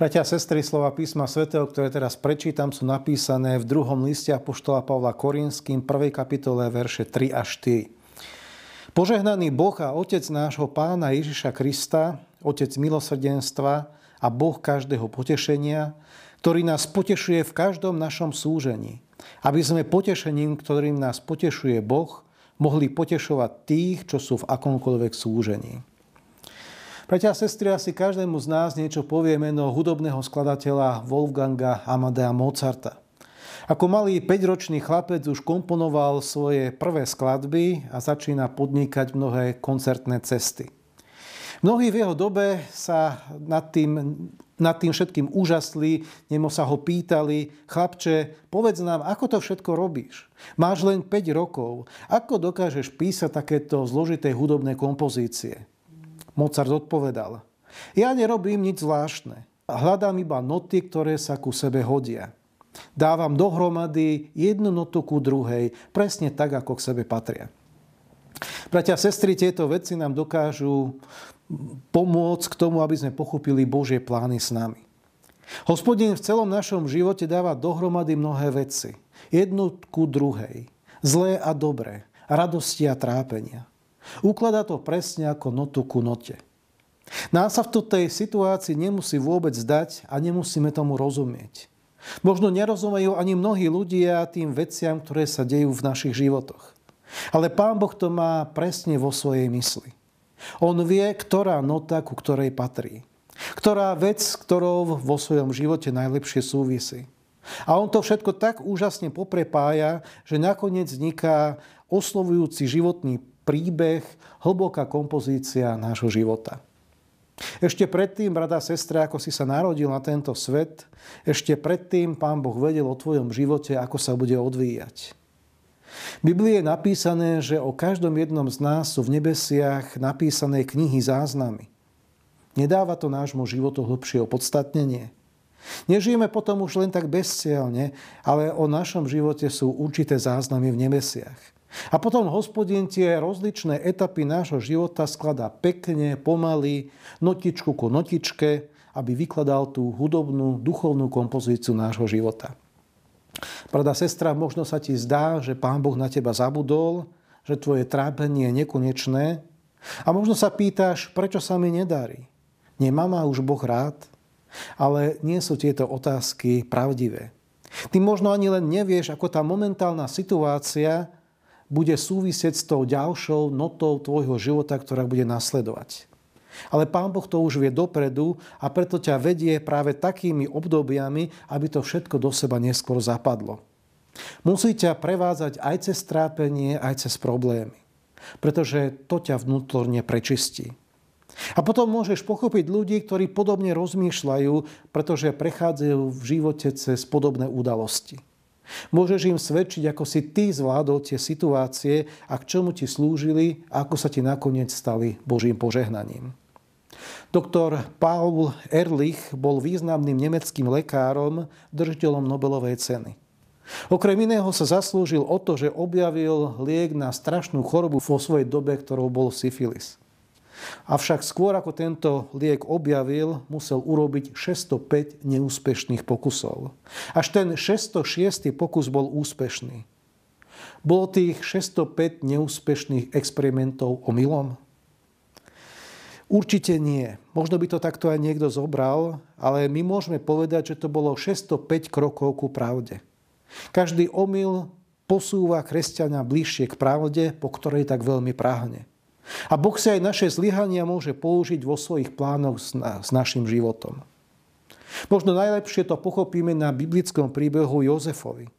Bratia a sestry, slova písma svätého, ktoré teraz prečítam, sú napísané v druhom liste Apoštola Pavla Korinským, 1. kapitole, verše 3 a 4. Požehnaný Boh a Otec nášho Pána Ježiša Krista, Otec milosrdenstva a Boh každého potešenia, ktorý nás potešuje v každom našom súžení, aby sme potešením, ktorým nás potešuje Boh, mohli potešovať tých, čo sú v akomkoľvek súžení. Bratia a sestry, asi každému z nás niečo povie meno hudobného skladateľa Wolfganga Amadea Mozarta. Ako malý 5-ročný chlapec už komponoval svoje prvé skladby a začína podnikať mnohé koncertné cesty. Mnohí v jeho dobe sa nad tým, nad tým všetkým úžasli, nemo sa ho pýtali, chlapče, povedz nám, ako to všetko robíš? Máš len 5 rokov. Ako dokážeš písať takéto zložité hudobné kompozície? Mozart odpovedal, ja nerobím nič zvláštne. Hľadám iba noty, ktoré sa ku sebe hodia. Dávam dohromady jednu notu ku druhej, presne tak, ako k sebe patria. Bratia a sestry, tieto veci nám dokážu pomôcť k tomu, aby sme pochopili Božie plány s nami. Hospodin v celom našom živote dáva dohromady mnohé veci. Jednu ku druhej. Zlé a dobré. Radosti a trápenia. Ukladá to presne ako notu ku note. Nám sa v tej situácii nemusí vôbec zdať a nemusíme tomu rozumieť. Možno nerozumejú ani mnohí ľudia tým veciam, ktoré sa dejú v našich životoch. Ale Pán Boh to má presne vo svojej mysli. On vie, ktorá nota ku ktorej patrí. Ktorá vec, ktorou vo svojom živote najlepšie súvisí. A on to všetko tak úžasne poprepája, že nakoniec vzniká oslovujúci životný príbeh, hlboká kompozícia nášho života. Ešte predtým, brada sestra, ako si sa narodil na tento svet, ešte predtým Pán Boh vedel o tvojom živote, ako sa bude odvíjať. V Biblii je napísané, že o každom jednom z nás sú v nebesiach napísané knihy záznamy. Nedáva to nášmu životu hlbšie opodstatnenie. Nežijeme potom už len tak bezcielne, ale o našom živote sú určité záznamy v nebesiach. A potom hospodin tie rozličné etapy nášho života skladá pekne, pomaly, notičku ku notičke, aby vykladal tú hudobnú, duchovnú kompozíciu nášho života. Pravda, sestra, možno sa ti zdá, že Pán Boh na teba zabudol, že tvoje trápenie je nekonečné a možno sa pýtaš, prečo sa mi nedarí. Nemá ma už Boh rád? Ale nie sú tieto otázky pravdivé. Ty možno ani len nevieš, ako tá momentálna situácia bude súvisieť s tou ďalšou notou tvojho života, ktorá bude nasledovať. Ale Pán Boh to už vie dopredu a preto ťa vedie práve takými obdobiami, aby to všetko do seba neskôr zapadlo. Musí ťa prevádzať aj cez trápenie, aj cez problémy. Pretože to ťa vnútorne prečistí. A potom môžeš pochopiť ľudí, ktorí podobne rozmýšľajú, pretože prechádzajú v živote cez podobné udalosti. Môžeš im svedčiť, ako si ty zvládol tie situácie a k čomu ti slúžili a ako sa ti nakoniec stali Božím požehnaním. Doktor Paul Ehrlich bol významným nemeckým lekárom, držiteľom Nobelovej ceny. Okrem iného sa zaslúžil o to, že objavil liek na strašnú chorobu vo svojej dobe, ktorou bol syfilis. Avšak skôr ako tento liek objavil, musel urobiť 605 neúspešných pokusov. Až ten 606. pokus bol úspešný. Bolo tých 605 neúspešných experimentov omylom? Určite nie. Možno by to takto aj niekto zobral, ale my môžeme povedať, že to bolo 605 krokov ku pravde. Každý omyl posúva kresťania bližšie k pravde, po ktorej tak veľmi práhne. A Boh si aj naše zlyhania môže použiť vo svojich plánoch s, na, s našim životom. Možno najlepšie to pochopíme na biblickom príbehu Jozefovi.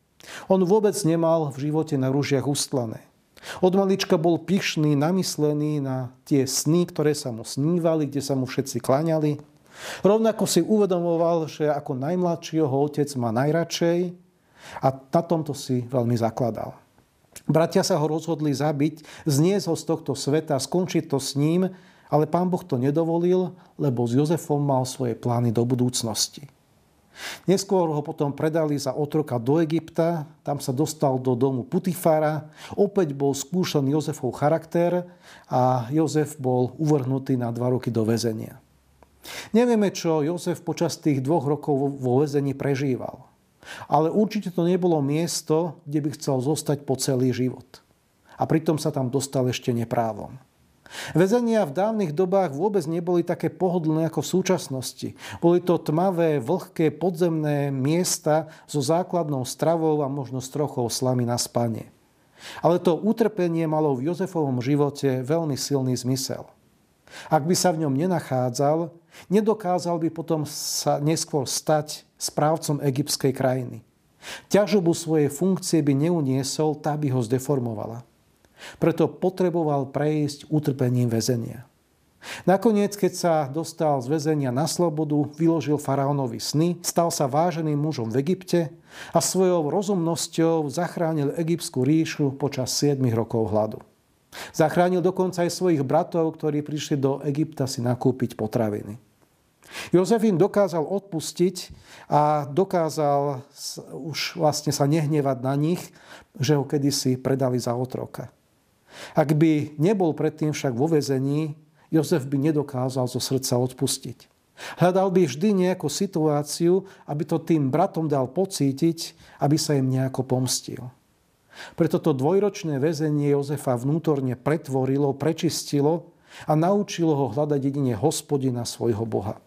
On vôbec nemal v živote na rúžiach ustlané. Od malička bol pyšný, namyslený na tie sny, ktoré sa mu snívali, kde sa mu všetci klaňali. Rovnako si uvedomoval, že ako najmladší otec má najradšej a na tomto si veľmi zakladal. Bratia sa ho rozhodli zabiť, zniesť ho z tohto sveta, skončiť to s ním, ale pán Boh to nedovolil, lebo s Jozefom mal svoje plány do budúcnosti. Neskôr ho potom predali za otroka do Egypta, tam sa dostal do domu Putifara, opäť bol skúšaný Jozefov charakter a Jozef bol uvrhnutý na dva roky do väzenia. Nevieme, čo Jozef počas tých dvoch rokov vo väzení prežíval. Ale určite to nebolo miesto, kde by chcel zostať po celý život. A pritom sa tam dostal ešte neprávom. Väzenia v dávnych dobách vôbec neboli také pohodlné ako v súčasnosti. Boli to tmavé, vlhké, podzemné miesta so základnou stravou a možno s trochou slamy na spanie. Ale to utrpenie malo v Jozefovom živote veľmi silný zmysel. Ak by sa v ňom nenachádzal, nedokázal by potom sa neskôr stať správcom egyptskej krajiny. Ťažobu svojej funkcie by neuniesol, tá by ho zdeformovala. Preto potreboval prejsť utrpením väzenia. Nakoniec, keď sa dostal z väzenia na slobodu, vyložil faraónovi sny, stal sa váženým mužom v Egypte a svojou rozumnosťou zachránil egyptskú ríšu počas 7 rokov hladu. Zachránil dokonca aj svojich bratov, ktorí prišli do Egypta si nakúpiť potraviny. Jozef im dokázal odpustiť a dokázal už vlastne sa nehnevať na nich, že ho kedysi predali za otroka. Ak by nebol predtým však vo vezení, Jozef by nedokázal zo srdca odpustiť. Hľadal by vždy nejakú situáciu, aby to tým bratom dal pocítiť, aby sa im nejako pomstil. Preto to dvojročné väzenie Jozefa vnútorne pretvorilo, prečistilo a naučilo ho hľadať jedine hospodina svojho Boha.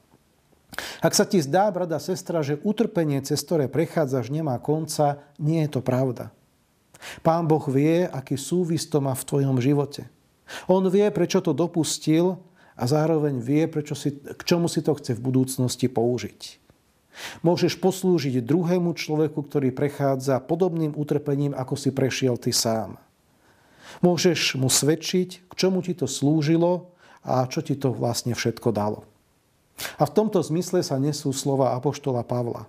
Ak sa ti zdá, brada, sestra, že utrpenie, cez ktoré prechádzaš, nemá konca, nie je to pravda. Pán Boh vie, aký súvis to má v tvojom živote. On vie, prečo to dopustil a zároveň vie, prečo si, k čomu si to chce v budúcnosti použiť. Môžeš poslúžiť druhému človeku, ktorý prechádza podobným utrpením, ako si prešiel ty sám. Môžeš mu svedčiť, k čomu ti to slúžilo a čo ti to vlastne všetko dalo. A v tomto zmysle sa nesú slova Apoštola Pavla.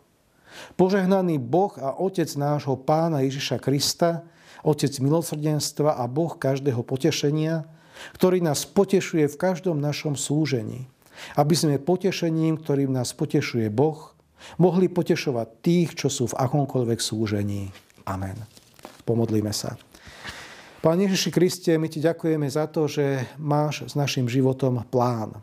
Požehnaný Boh a Otec nášho Pána Ježiša Krista, Otec milosrdenstva a Boh každého potešenia, ktorý nás potešuje v každom našom slúžení, aby sme potešením, ktorým nás potešuje Boh, mohli potešovať tých, čo sú v akomkoľvek slúžení. Amen. Pomodlíme sa. Pán Ježiši Kriste, my ti ďakujeme za to, že máš s našim životom plán.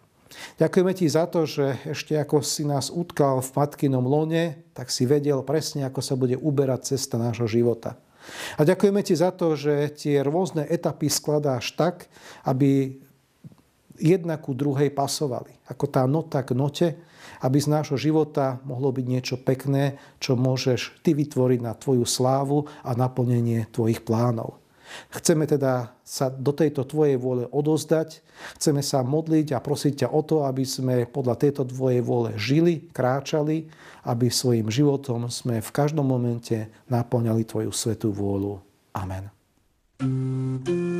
Ďakujeme ti za to, že ešte ako si nás utkal v matkinom lone, tak si vedel presne, ako sa bude uberať cesta nášho života. A ďakujeme ti za to, že tie rôzne etapy skladáš tak, aby jedna ku druhej pasovali. Ako tá nota k note, aby z nášho života mohlo byť niečo pekné, čo môžeš ty vytvoriť na tvoju slávu a naplnenie tvojich plánov. Chceme teda sa do tejto Tvojej vôle odozdať, chceme sa modliť a prosiť ťa o to, aby sme podľa tejto Tvojej vôle žili, kráčali, aby svojim životom sme v každom momente naplňali Tvoju svetú vôľu. Amen. thank you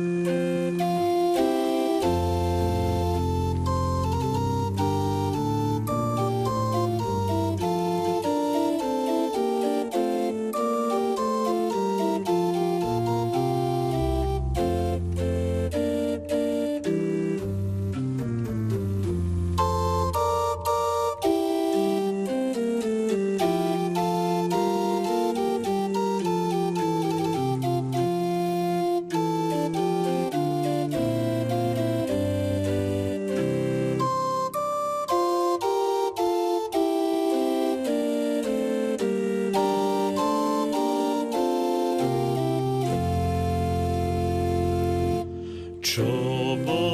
Čo bol